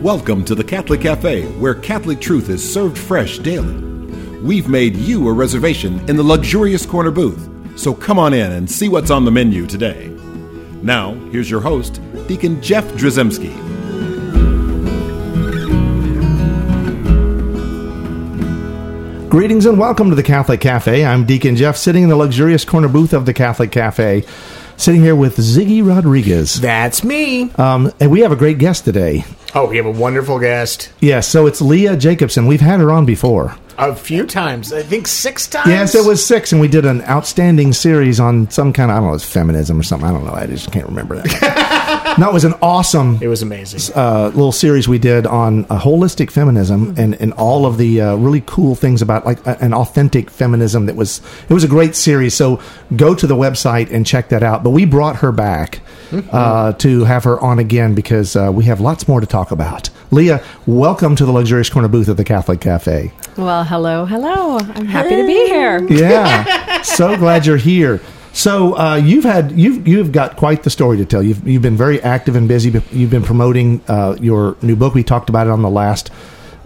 Welcome to the Catholic Cafe, where Catholic truth is served fresh daily. We've made you a reservation in the luxurious corner booth, so come on in and see what's on the menu today. Now, here's your host, Deacon Jeff Drzymski. Greetings and welcome to the Catholic Cafe. I'm Deacon Jeff, sitting in the luxurious corner booth of the Catholic Cafe, sitting here with Ziggy Rodriguez. That's me. Um, and we have a great guest today. Oh, we have a wonderful guest. Yes, so it's Leah Jacobson. We've had her on before. A few times. I think six times. Yes, it was six, and we did an outstanding series on some kind of, I don't know, it's feminism or something. I don't know. I just can't remember that. no, it was an awesome It was amazing. uh, little series we did on uh, wholistic feminism and, and all of the uh, really cool things about like uh, an authentic feminism that was it was a great series. So go to the website and check that out. But we brought her back uh, to have her on again because uh, we have lots more to talk about. Leah welcome to the luxurious corner booth of the catholic cafe. Well, hello, hello. I'm happy to be here. yeah. So glad you're here so uh, you've had you've you've got quite the story to tell. You've you've been very active and busy. You've been promoting uh, your new book. We talked about it on the last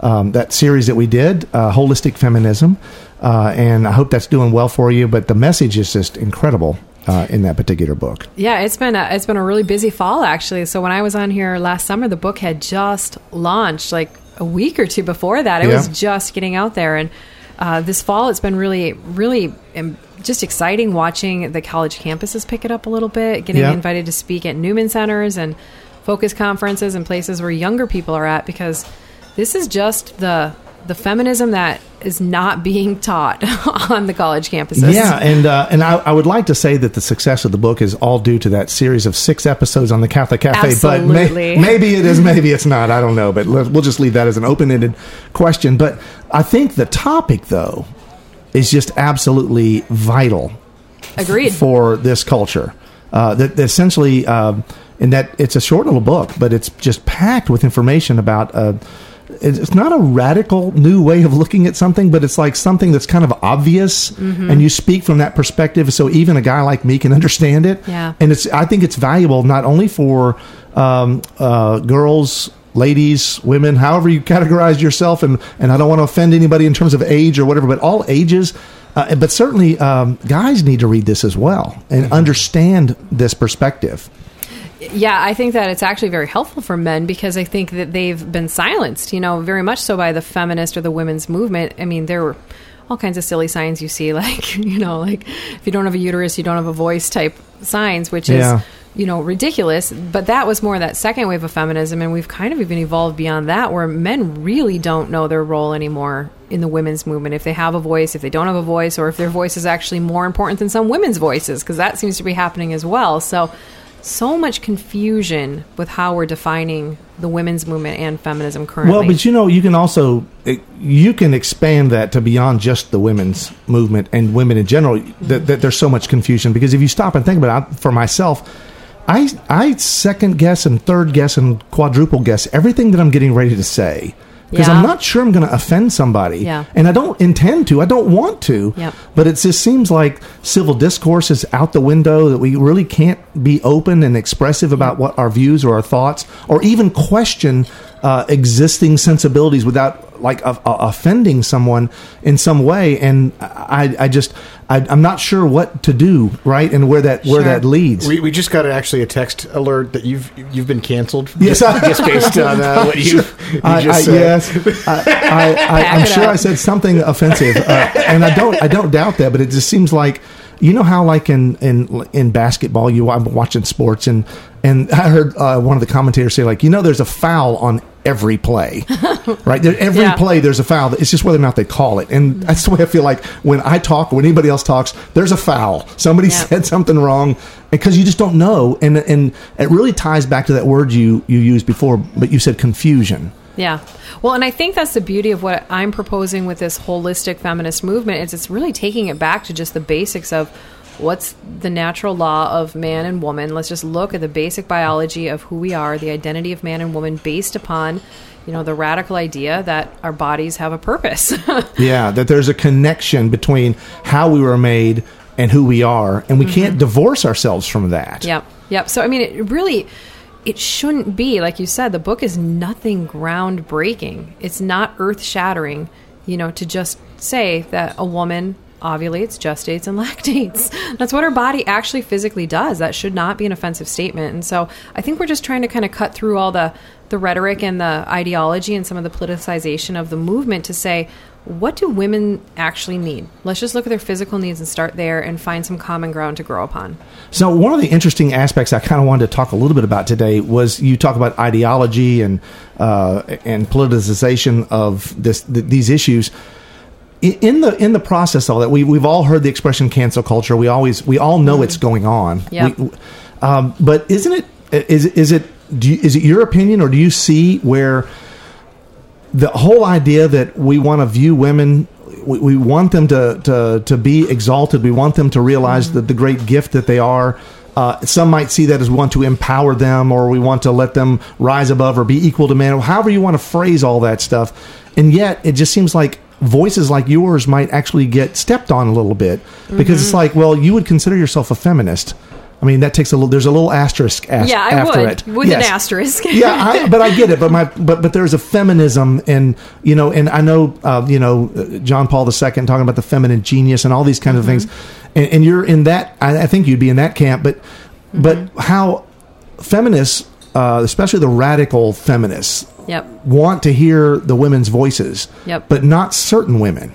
um, that series that we did, uh, wholistic feminism, uh, and I hope that's doing well for you. But the message is just incredible uh, in that particular book. Yeah, it's been a, it's been a really busy fall actually. So when I was on here last summer, the book had just launched like a week or two before that. It Yeah. was just getting out there, and uh, this fall it's been really really um, just exciting watching the college campuses pick it up a little bit, getting Yeah. invited to speak at Newman centers and FOCUS conferences and places where younger people are at because this is just the the feminism that is not being taught on the college campuses. Yeah, and uh, and I, I would like to say that the success of the book is all due to that series of six episodes on the Catholic Cafe. But Absolutely. maybe it is, maybe it's not. I don't know. But we'll just leave that as an open-ended question. But I think the topic, though, is just absolutely vital Agreed. for this culture. Uh, that, that essentially, um, in that it's a short little book, but it's just packed with information about. Uh, it's it's not a radical new way of looking at something, but it's like something that's kind of obvious, Mm-hmm. and you speak from that perspective, so even a guy like me can understand it. Yeah. and it's. I think it's valuable not only for um, uh, girls. Ladies, women, however you categorize yourself, and, and I don't want to offend anybody in terms of age or whatever, but all ages, uh, but certainly um, guys need to read this as well and understand this perspective. Yeah, I think that it's actually very helpful for men because I think that they've been silenced, you know, very much so by the feminist or the women's movement. I mean, there were all kinds of silly signs you see, like, you know, like if you don't have a uterus, you don't have a voice type signs, which is, Yeah. You know, ridiculous. But that was more that second wave of feminism. And we've kind of even evolved beyond that where men really don't know their role anymore in the women's movement. If they have a voice, if they don't have a voice, or if their voice is actually more important than some women's voices, because that seems to be happening as well. So, so much confusion with how we're defining the women's movement and feminism currently. Well, but you know, you can also eh, you can expand that to beyond just the women's movement and women in general. That, that there's so much confusion because if you stop and think about it, for myself, I I second guess and third guess and quadruple guess everything that I'm getting ready to say because Yeah. I'm not sure I'm going to offend somebody, Yeah. and I don't intend to. I don't want to. Yep. But it just seems like civil discourse is out the window, that we really can't be open and expressive about what our views or our thoughts, or even question uh, existing sensibilities without like uh, uh, offending someone in some way. And I, I just, I, I'm not sure what to do, right, and where that where Sure. that leads. We, we just got actually a text alert that you've you've been canceled. Yes, just, I- just based on uh, what you, you I, I, just said. yes, I, I, I, Pack I'm sure up. I said something offensive, uh, and I don't, I don't doubt that. But it just seems like, you know how like in in in basketball, you I'm watching sports, and and I heard uh, one of the commentators say like, you know, there's a foul on every play, right? There, every Yeah. play, there's a foul. It's just whether or not they call it, and that's the way I feel like when I talk, when anybody else talks, there's a foul. Somebody Yeah. said something wrong, because you just don't know, and and it really ties back to that word you you used before, but you said confusion. Yeah. Well, and I think that's the beauty of what I'm proposing with this wholistic feminist movement is it's really taking it back to just the basics of what's the natural law of man and woman. Let's just look at the basic biology of who we are, the identity of man and woman based upon, you know, the radical idea that our bodies have a purpose. Yeah, that there's a connection between how we were made and who we are, and we mm-hmm. can't divorce ourselves from that. Yep. Yep. So I mean, it really, it shouldn't be like you said the book is nothing groundbreaking. It's not earth shattering you know to just say that a woman ovulates gestates and lactates. That's what her body actually physically does. That should not be an offensive statement. And so i think we're just trying to kind of cut through all the the rhetoric and the ideology and some of the politicization of the movement to say what do women actually need let's just look at their physical needs and start there and find some common ground to grow upon So one of the interesting aspects I kind of wanted to talk a little bit about today was you talk about ideology and uh, and politicization of this th- these issues. In the in the process of all that, we we've all heard the expression cancel culture. We always we all know it's going on. Yep. We- um, but isn't it is is it do you, is it your opinion or do you see where the whole idea that we want to view women we, we want them to, to, to be exalted. We want them to realize that the great gift that they are. Uh, some might see that as we want to empower them or we want to let them rise above or be equal to men however you want to phrase all that stuff. And yet it just seems like voices like yours might actually get stepped on a little bit because it's like well you would consider yourself a feminist I mean that takes a little. There's a little asterisk as, yeah i after would it with Yes an asterisk yeah, I, but I get it. But my but but there's a feminism, and you know, and I know uh, you know uh, John Paul II talking about the feminine genius and all these kinds of things, and, and you're in that. I, I think you'd be in that camp. But but how feminists, uh, especially the radical feminists, yep want to hear the women's voices, Yep. but not certain women.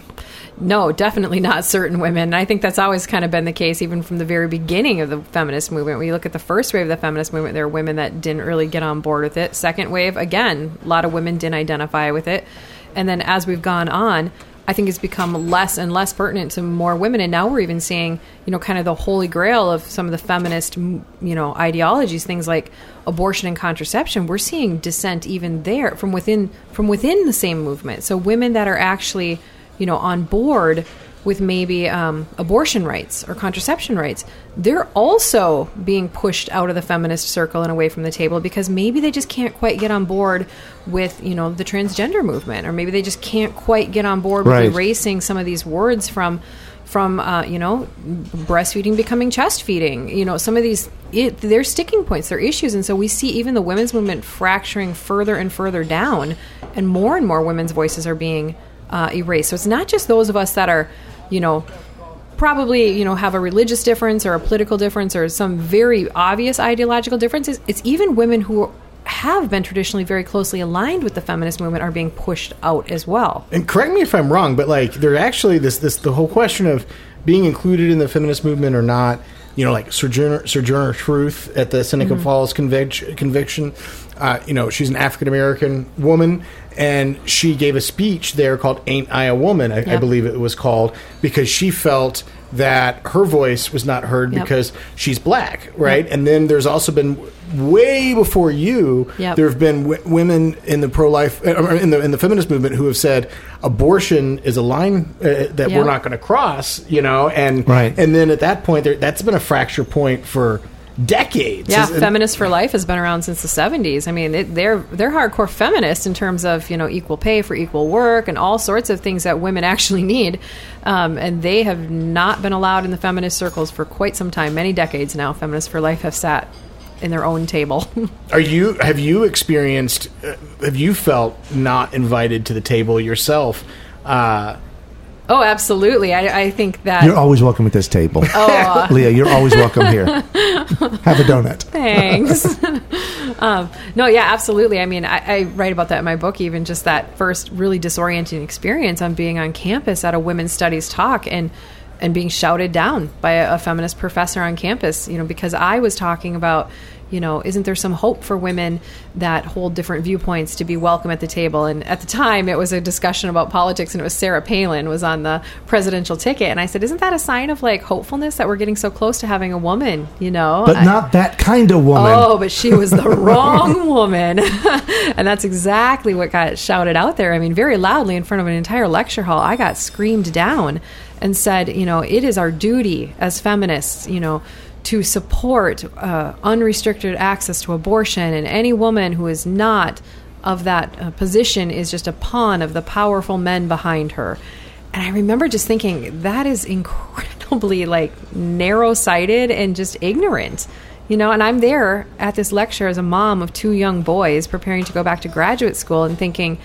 No, definitely not certain women. And I think that's always kind of been the case, even from the very beginning of the feminist movement. When you look at the first wave of the feminist movement, there were women that didn't really get on board with it. Second wave, again, a lot of women didn't identify with it. And then as we've gone on, I think it's become less and less pertinent to more women. And now we're even seeing, you know, kind of the holy grail of some of the feminist, you know, ideologies, things like abortion and contraception. We're seeing dissent even there from within from within the same movement. So women that are actually you know, on board with maybe um, abortion rights or contraception rights, they're also being pushed out of the feminist circle and away from the table because maybe they just can't quite get on board with, you know, the transgender movement, or maybe they just can't quite get on board with erasing some of these words from. From uh, you know, breastfeeding becoming chest feeding. You know, some of these it, they're sticking points, they're issues, and so we see even the women's movement fracturing further and further down, and more and more women's voices are being uh, erased. So it's not just those of us that are, you know, probably you know have a religious difference or a political difference or some very obvious ideological differences. It's even women who have been traditionally very closely aligned with the feminist movement are being pushed out as well. And correct me if I'm wrong, but like there actually this this the whole question of being included in the feminist movement or not. You know, like Sojourner, Sojourner Truth at the Seneca Falls convic- conviction. Uh, you know, she's an African American woman, and she gave a speech there called "Ain't I a Woman?" I, I believe it was called because she felt that her voice was not heard Yep. because she's black, right? Yep. And then there's also been way before you, Yep. there have been w- women in the pro-life uh, in the in the feminist movement who have said abortion is a line uh, that Yeah. we're not going to cross, you know, and Right. and then at that point, there, that's been a fracture point for decades. Yeah, Is- Feminists for Life has been around since the '70s. I mean, it, they're they're hardcore feminists in terms of you know equal pay for equal work and all sorts of things that women actually need, um, and they have not been allowed in the feminist circles for quite some time, many decades now. Feminists for Life have sat in their own table. Are you have you experienced? Uh, have you felt not invited to the table yourself? Uh, oh, absolutely. I, I think that You're always welcome at this table. Oh. Leah, you're always welcome here. Have a donut. Thanks. um, no, yeah, absolutely. I mean, I, I write about that in my book, even just that first really disorienting experience on being on campus at a women's studies talk and and being shouted down by a, a feminist professor on campus, you know, because I was talking about, you know, isn't there some hope for women that hold different viewpoints to be welcome at the table? And at the time, it was a discussion about politics, and it was Sarah Palin was on the presidential ticket, and I said, isn't that a sign of like hopefulness that we're getting so close to having a woman? You know, But I- not that kind of woman. Oh, but she was the wrong woman. and that's exactly what got shouted out there. I mean, very loudly in front of an entire lecture hall. I got screamed down and said, you know, it is our duty as feminists, you know, to support uh, unrestricted access to abortion. And any woman who is not of that uh, position is just a pawn of the powerful men behind her. And I remember just thinking, that is incredibly like narrow sighted and just ignorant You know, and I'm there at this lecture as a mom of two young boys preparing to go back to graduate school and thinking,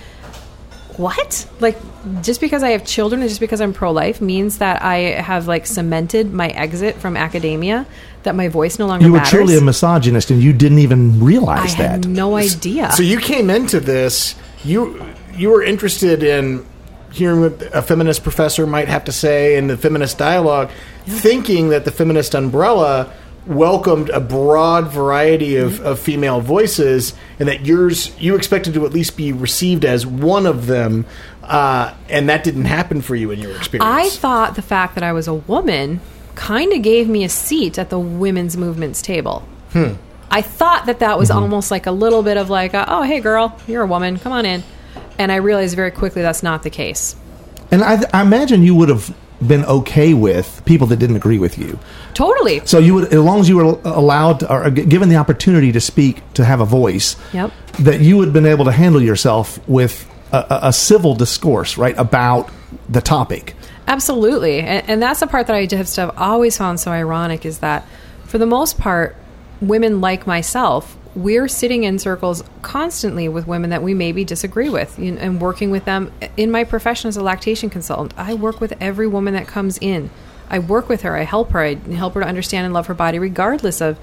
what? Like, just because I have children and just because I'm pro life means that I have like cemented my exit from academia, that my voice no longer You were matters. truly a misogynist, and you didn't even I realize had that. no idea. So you came into this, you you were interested in hearing what a feminist professor might have to say in the feminist dialogue, thinking that the feminist umbrella welcomed a broad variety of, mm-hmm. of female voices and that yours you expected to at least be received as one of them uh, and that didn't happen for you in your experience I thought the fact that I was a woman kind of gave me a seat at the women's movements table. Hmm. I thought that that was mm-hmm. almost like a little bit of like, a, oh, hey, girl, you're a woman, come on in. And I realized very quickly that's not the case. And I, I imagine you would have been okay with people that didn't agree with you. Totally. So you would, as long as you were allowed to, or given the opportunity to speak, to have a voice, Yep. that you would have been able to handle yourself with a, a, a civil discourse, right, about the topic. Absolutely. And, and that's the part that I just have always found so ironic is that for the most part, women like myself, we're sitting in circles constantly with women that we maybe disagree with you know, and working with them. In my profession as a lactation consultant, I work with every woman that comes in. I work with her, I help her, I help her to understand and love her body regardless of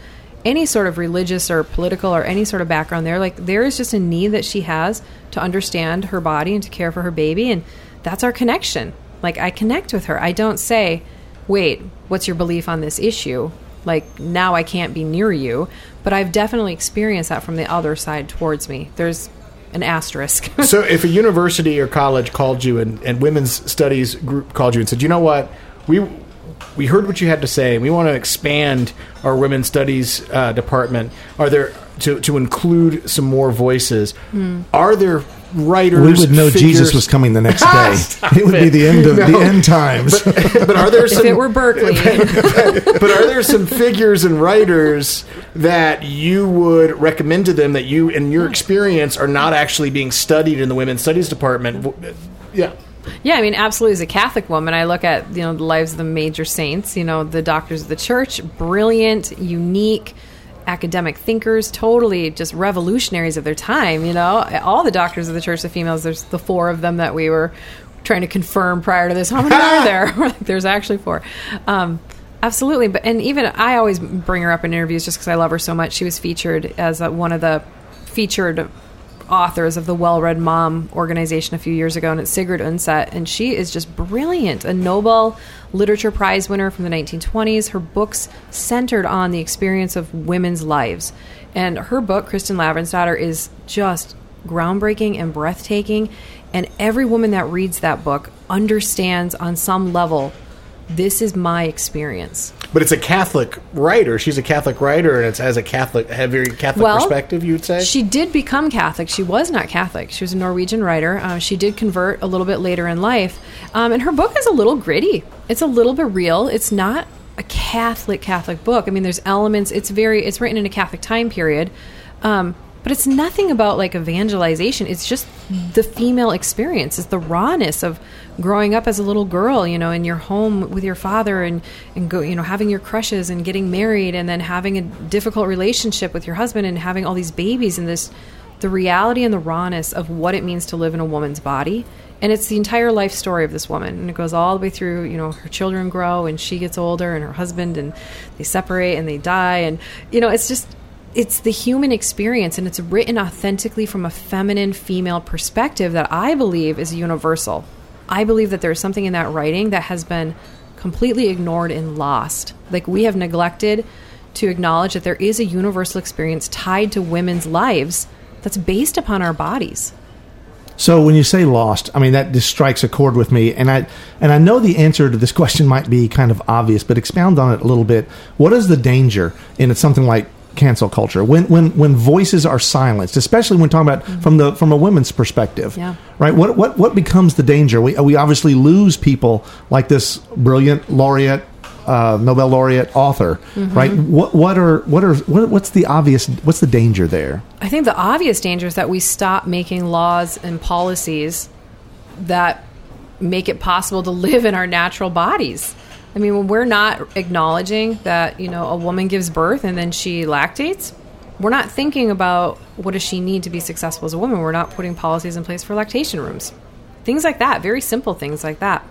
any sort of religious or political or any sort of background there. Like there is just a need that she has to understand her body and to care for her baby and that's our connection. Like I connect with her. I don't say, "Wait, what's your belief on this issue?" Like now I can't be near you, but I've definitely experienced that from the other side towards me. There's an asterisk. so if a university or college called you and, and women's studies group called you and said, you know what, we we heard what you had to say, we want to expand our women's studies uh, department. Are there to to include some more voices? Are there writers? We would know figures- Jesus was coming the next day. It would be the end of the end times. but are there if some? it were Berkeley, but are there some figures and writers that you would recommend to them that you, in your experience, are not actually being studied in the women's studies department? Yeah. Yeah, I mean, absolutely. As a Catholic woman, I look at you know the lives of the major saints. You know, the doctors of the church, brilliant, unique, academic thinkers, totally just revolutionaries of their time. You know, all the doctors of the church, of females. There's the four of them that we were trying to confirm prior to this. How many are there? there's actually four. Um, absolutely, but and even I always bring her up in interviews just because I love her so much. She was featured as uh one of the featured authors of the Well Read Mom organization a few years ago, and it's Sigrid Undset, and she is just brilliant. A Nobel Literature Prize winner from the 1920s. Her books centered on the experience of women's lives, and her book, Kristin Lavransdatter, is just groundbreaking and breathtaking. And every woman that reads that book understands on some level. This is my experience. But it's a Catholic writer. She's a Catholic writer, and it's as a Catholic, very Catholic Well, perspective. You would say. She did become Catholic. She was not Catholic. She was a Norwegian writer. Uh, she did convert a little bit later in life. Um, and her book is a little gritty. It's a little bit real. It's not a Catholic Catholic book. I mean, there's elements. It's very. It's written in a Catholic time period. Um, but it's nothing about like evangelization. It's just the female experience. It's the rawness of growing up as a little girl, you know, in your home with your father and, and go, you know, having your crushes and getting married and then having a difficult relationship with your husband and having all these babies and this, the reality and the rawness of what it means to live in a woman's body. And it's the entire life story of this woman. And it goes all the way through, you know, her children grow and she gets older and her husband and they separate and they die. And, you know, it's just, it's the human experience and it's written authentically from a feminine female perspective that I believe is universal. I believe that there's something in that writing that has been completely ignored and lost. Like we have neglected to acknowledge that there is a universal experience tied to women's lives that's based upon our bodies. So when you say lost, I mean that just strikes a chord with me, and I and I know the answer to this question might be kind of obvious, but expound on it a little bit. What is the danger in something like cancel culture when when when voices are silenced, especially when talking about from the from a women's perspective? Yeah. Right. What what what becomes the danger? We we obviously lose people like this brilliant laureate. Uh, Nobel laureate author, right? What what are what are what, what's the obvious? What's the danger there? I think the obvious danger is that we stop making laws and policies that make it possible to live in our natural bodies. I mean, when we're not acknowledging that, you know, a woman gives birth and then she lactates, we're not thinking about what does she need to be successful as a woman. We're not putting policies in place for lactation rooms. Things like that, very simple things like that.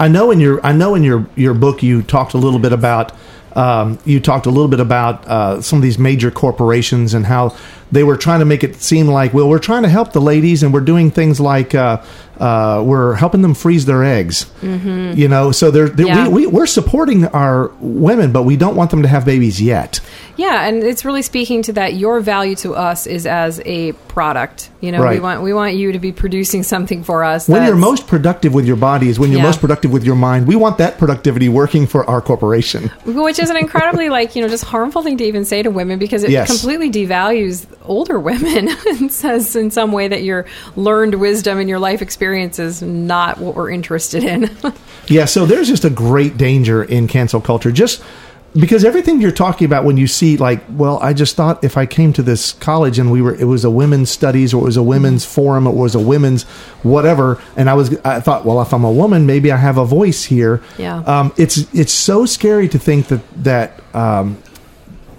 I know in your I know in your your book you talked a little bit about um, you talked a little bit about uh, some of these major corporations and how they were trying to make it seem like well we're trying to help the ladies and we're doing things like uh, uh, we're helping them freeze their eggs mm-hmm. you know so they're, they're Yeah. we, we, we're supporting our women but we don't want them to have babies yet Yeah, and it's really speaking to that your value to us is as a product. You know, we want we want you to be producing something for us. when you're most productive with your body is when you're Yeah. most productive with your mind we want that productivity working for our corporation which is an incredibly like you know just harmful thing to even say to women because it Yes. completely devalues older women and says in some way that your learned wisdom and your life experience is not what we're interested in. Yeah, so there's just a great danger in cancel culture. Just because everything you're talking about when you see like, well, I just thought if I came to this college and we were it was a women's studies or it was a women's forum or it was a women's whatever and I was I thought, well, if I'm a woman, maybe I have a voice here. Yeah. Um it's it's so scary to think that that um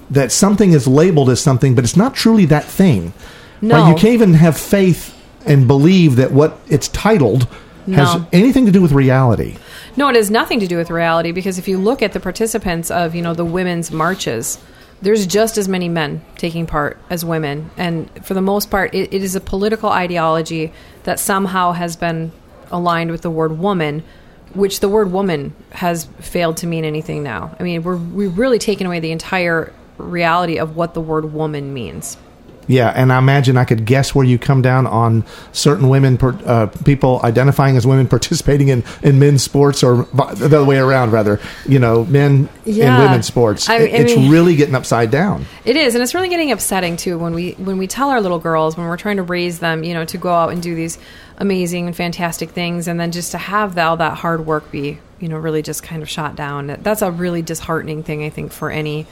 that something is labeled as something but it's not truly that thing. No. Right? You can't even have faith and believe that what it's titled has anything to do with reality. No, it has nothing to do with reality because if you look at the participants of, you know, the women's marches, there's just as many men taking part as women. And for the most part, it, it is a political ideology that somehow has been aligned with the word woman, which the word woman has failed to mean anything now. I mean, we're, we've really taken away the entire reality of what the word woman means. Yeah, and I imagine I could guess where you come down on certain women, uh, people identifying as women participating in, in men's sports, or the other way around, rather. You know, men in women's sports. I- I it's mean- really getting upside down. It is, and it's really getting upsetting too when we when we tell our little girls when we're trying to raise them, you know, to go out and do these amazing and fantastic things, and then just to have all that hard work be, you know, really just kind of shot down. That's a really disheartening thing, I think, for any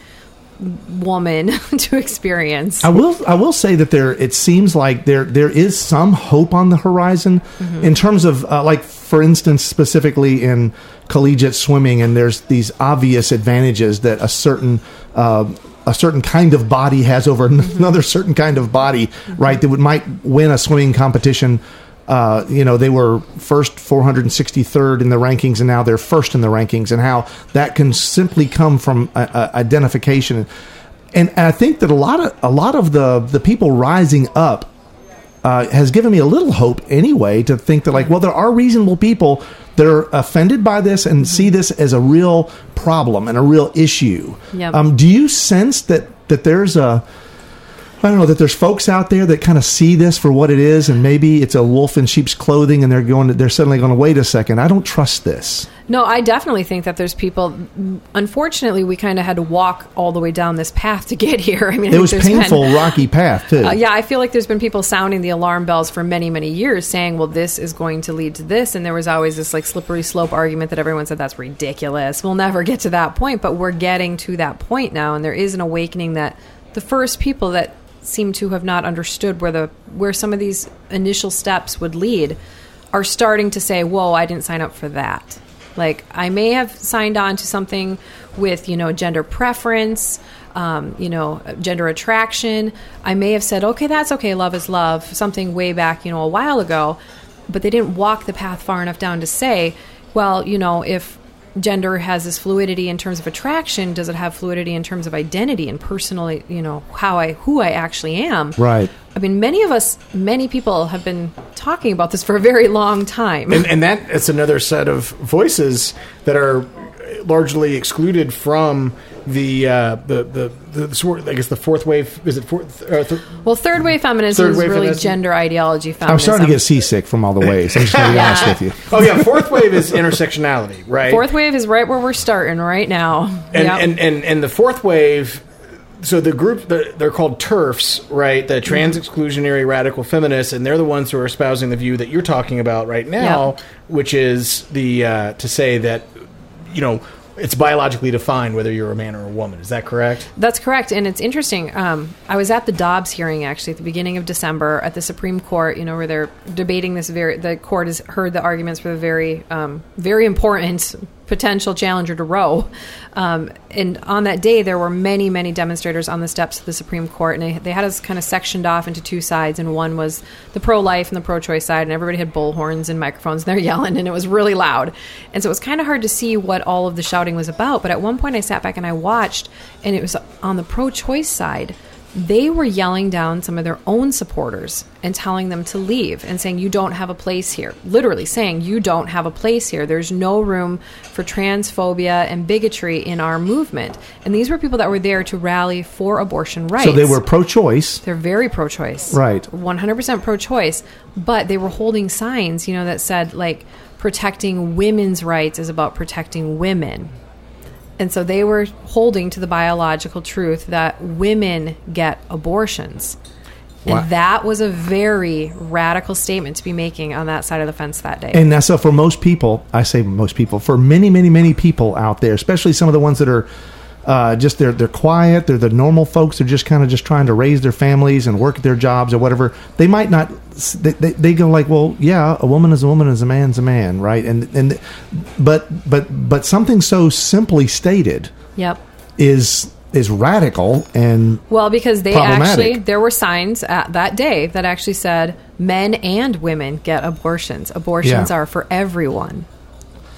woman to experience. I will. I will say that there. It seems like there there is some hope on the horizon in terms of uh, like, for instance, specifically in collegiate swimming, and there's these obvious advantages that a certain. Uh, a certain kind of body has over another certain kind of body, right? That would might win a swimming competition. Uh, you know, they were first 463rd in the rankings, and now they're first in the rankings, and how that can simply come from uh, uh, identification and I think that a lot of a lot of the the people rising up uh, has given me a little hope anyway to think that like well there are reasonable people that are offended by this and see this as a real problem and a real issue. Yep. Um, do you sense that that there's a I don't know that there's folks out there that kind of see this for what it is, and maybe it's a wolf in sheep's clothing, and they're going. To, they're suddenly going to wait a second. I don't trust this. No, I definitely think that there's people. Unfortunately, we kind of had to walk all the way down this path to get here. I mean, It think was there's been- painful, rocky path too. Uh, yeah, I feel like there's been people sounding the alarm bells for many, many years, saying, "Well, this is going to lead to this," and there was always this like slippery slope argument that everyone said that's ridiculous. We'll never get to that point, but we're getting to that point now, and there is an awakening that the first people that seem to have not understood where the where some of these initial steps would lead are starting to say, "Whoa, I didn't sign up for that." Like I may have signed on to something with you know gender preference, um, you know gender attraction. I may have said, okay, that's okay, love is love, something way back you know a while ago, but they didn't walk the path far enough down to say, well, you know if gender has this fluidity in terms of attraction, does it have fluidity in terms of identity and personally, you know how I who I actually am? Right. I mean, many of us, many people have been talking about this for a very long time. and, and that it's another set of voices that are largely excluded from the uh, the, the the sort I guess the fourth wave is it fourth uh, th- Well, third wave feminism Third is wave really feminism? gender ideology feminism. I'm starting to get seasick from all the ways. I'm just going to be Yeah. honest with you. oh yeah fourth wave is intersectionality right Fourth wave is right where we're starting right now. and, Yep. and and and the fourth wave so the group the, they're called TERFs right the trans exclusionary radical feminists and they're the ones who are espousing the view that you're talking about right now Yep. which is the uh, to say that you know it's biologically defined whether you're a man or a woman is that correct That's correct, and it's interesting. Um, I was at the Dobbs hearing actually at the beginning of December at the Supreme Court. You know, where they're debating this very. The court has heard the arguments for the very, um, very important potential challenger to Roe. Um, and on that day, there were many, many demonstrators on the steps of the Supreme Court, and they, they had us kind of sectioned off into two sides. And one was the pro-life and the pro-choice side, and everybody had bullhorns and microphones, and they're yelling, and it was really loud. And so it was kind of hard to see what all of the shouting was about. But at one point, I sat back and I watched, and it was on the pro-choice side they were yelling down some of their own supporters and telling them to leave and saying, You don't have a place here. Literally saying, You don't have a place here. There's no room for transphobia and bigotry in our movement. And these were people that were there to rally for abortion rights. So they were pro-choice. They're very pro choice. Right. 100% pro choice. But they were holding signs, you know, that said, like, protecting women's rights is about protecting women. And so they were holding to the biological truth that women get abortions. And that was a very radical statement to be making on that side of the fence that day. And so for most people, I say most people, for many, many, many people out there, especially some of the ones that are uh, just they're they're quiet, they're the normal folks, they're just kind of just trying to raise their families and work at their jobs or whatever. They might not. They, they, they go like, well, yeah, a woman is a woman, is a man's a man, right? And and but but but something so simply stated yep. is is radical and Well, because they actually, there were signs at that day that actually said men and women get abortions. Abortions Yeah. are for everyone.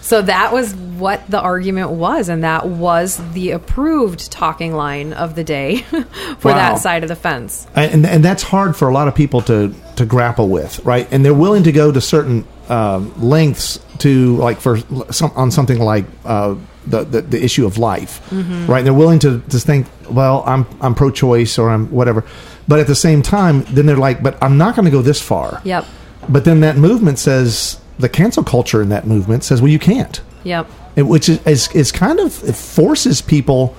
So that was what the argument was, and that was the approved talking line of the day for Wow. that side of the fence. and and that's hard for a lot of people to to grapple with, right? And they're willing to go to certain um, lengths to like for some on something like uh, the, the the issue of life, right? They're willing to just think, well, I'm I'm pro-choice or I'm whatever, but at the same time, then they're like, but I'm not going to go this far. Yep. But then that movement says the cancel culture in that movement says, well, you can't Yep. it, which is, is is kind of it forces people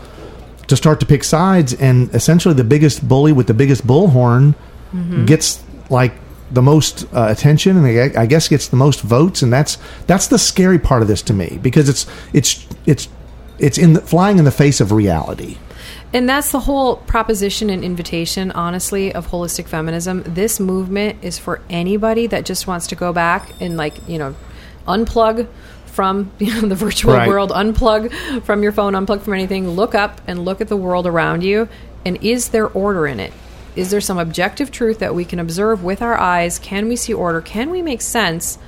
to start to pick sides, and essentially the biggest bully with the biggest bullhorn gets like the most uh, attention, and I, I guess gets the most votes, and that's that's the scary part of this to me because it's it's it's it's in the, flying in the face of reality. And that's the whole proposition and invitation, honestly, of wholistic feminism. This movement is for anybody that just wants to go back and, like, you know, unplug from you know, the virtual Right. world, unplug from your phone, unplug from anything, look up and look at the world around you. And is there order in it? Is there some objective truth that we can observe with our eyes? Can we see order? Can we make sense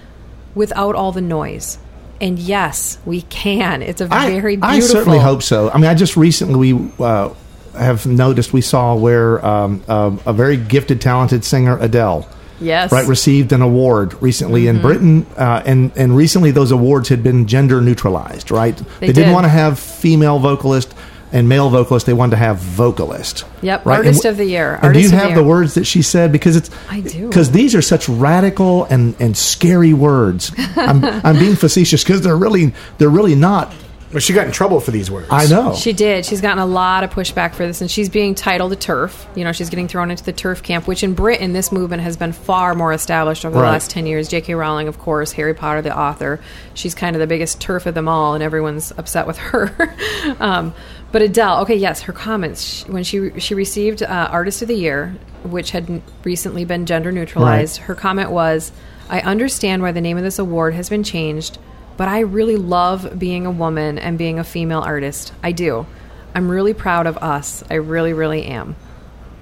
without all the noise? And yes, we can. It's a very beautiful. I certainly hope so. I mean, I just recently we uh, have noticed we saw where um, uh, a very gifted, talented singer Adele, Yes. right, received an award recently Mm-hmm. in Britain, uh, and and recently those awards had been gender neutralized, right? They, did. didn't want to have female vocalist and male vocalist; they wanted to have vocalist. Yep, right? artist And of the year. And do you have the the words that she said? Because it's I do. Because these are such radical and and scary words. I'm I'm being facetious because they're really they're really not. But she got in trouble for these words. I know. She did. She's gotten a lot of pushback for this, and she's being titled a TERF. You know, she's getting thrown into the TERF camp, which in Britain, this movement has been far more established over the Right. last 10 years. J.K. Rowling, of course, Harry Potter, the author. She's kind of the biggest TERF of them all, and everyone's upset with her. um, but Adele, okay, yes, her comments she, when she she received uh, Artist of the Year, which had n- recently been gender neutralized. Right. Her comment was, "I understand why the name of this award has been changed." But I really love being a woman and being a female artist. I do. I'm really proud of us. I really, really am.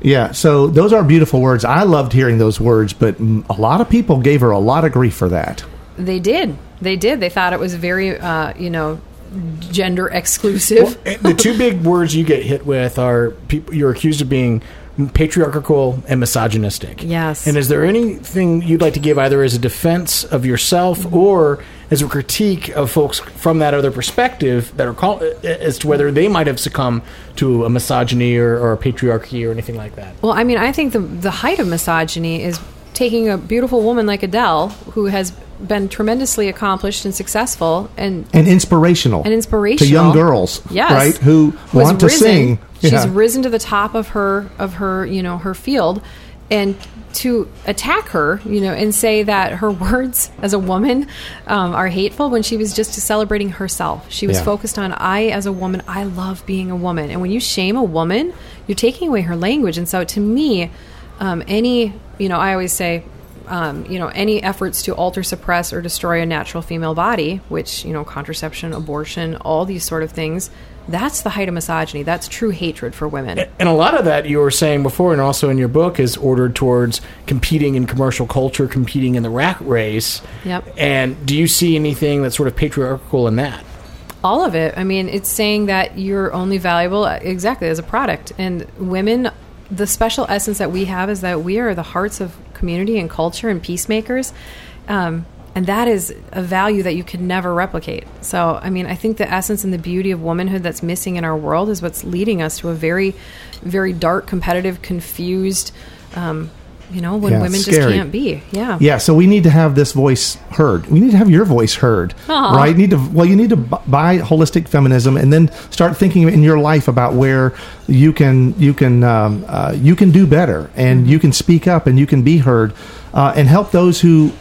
Yeah, so those are beautiful words. I loved hearing those words, but a lot of people gave her a lot of grief for that. They did. They did. They thought it was very, uh, you know, gender exclusive. Well, the two big words you get hit with are people you're accused of being patriarchal and misogynistic. Yes. And is there anything you'd like to give either as a defense of yourself or as a critique of folks from that other perspective that are call, as to whether they might have succumbed to a misogyny or, or a patriarchy or anything like that? Well, I mean, I think the the height of misogyny is taking a beautiful woman like Adele, who has been tremendously accomplished and successful, and And inspirational. And inspirational. To young girls, yes, right, who has want to risen- sing. She's Yeah. risen to the top of her of her you know her field, and to attack her, you know, and say that her words as a woman um, are hateful when she was just celebrating herself. She was Yeah. focused on I as a woman, I love being a woman, and when you shame a woman, you're taking away her language. And so, to me, um, any you know, I always say um, you know, any efforts to alter, suppress, or destroy a natural female body, which you know, contraception, abortion, all these sort of things. That's the height of misogyny. That's true hatred for women. And a lot of that you were saying before, and also in your book, is ordered towards competing in commercial culture, competing in the rat race. Yep. And do you see anything that's sort of patriarchal in that? all of it. I mean, it's saying that you're only valuable uh, exactly as a product. And women, the special essence that we have is that we are the hearts of community and culture and peacemakers. Um, and that is a value that you can never replicate. So, I mean, I think the essence and the beauty of womanhood that's missing in our world is what's leading us to a very, very dark, competitive, confused, um, you know, when Yeah, women just can't be. Yeah. Yeah, so we need to have this voice heard. We need to have your voice heard, Aw. right? Need to well, you need to buy wholistic feminism and then start thinking in your life about where you can you can um, uh, you can do better and you can speak up and you can be heard uh, and help those who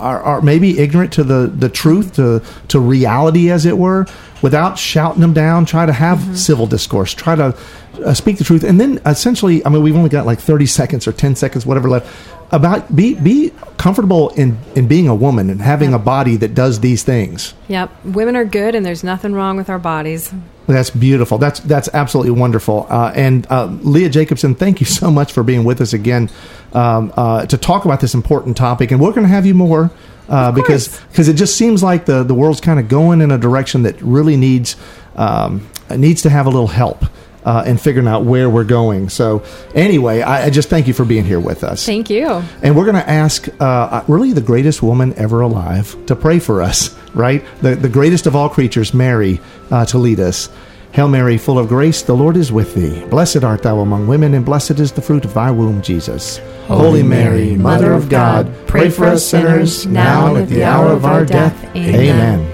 are, are maybe ignorant to the, the truth to to reality as it were without shouting them down try to have civil discourse try to uh, speak the truth. And then essentially i mean we've only got like 30 seconds or 10 seconds whatever left. About be be comfortable in in being a woman and having a body that does these things. Yep. Women are good, and there's nothing wrong with our bodies. That's beautiful. That's that's absolutely wonderful. Uh, and uh, Leah Jacobson, thank you so much for being with us again um, uh, to talk about this important topic. And we're going to have you more uh, because because it just seems like the the world's kind of going in a direction that really needs um, needs to have a little help. Uh, in figuring out where we're going. So, anyway, I, I just thank you for being here with us. Thank you. And we're going to ask uh, really the greatest woman ever alive to pray for us, right? The, the greatest of all creatures, Mary, uh, to lead us. Hail Mary, full of grace, the Lord is with thee. Blessed art thou among women, and blessed is the fruit of thy womb, Jesus. Holy Mary, Mother of God, pray for us sinners, now and at the hour of our death. Amen.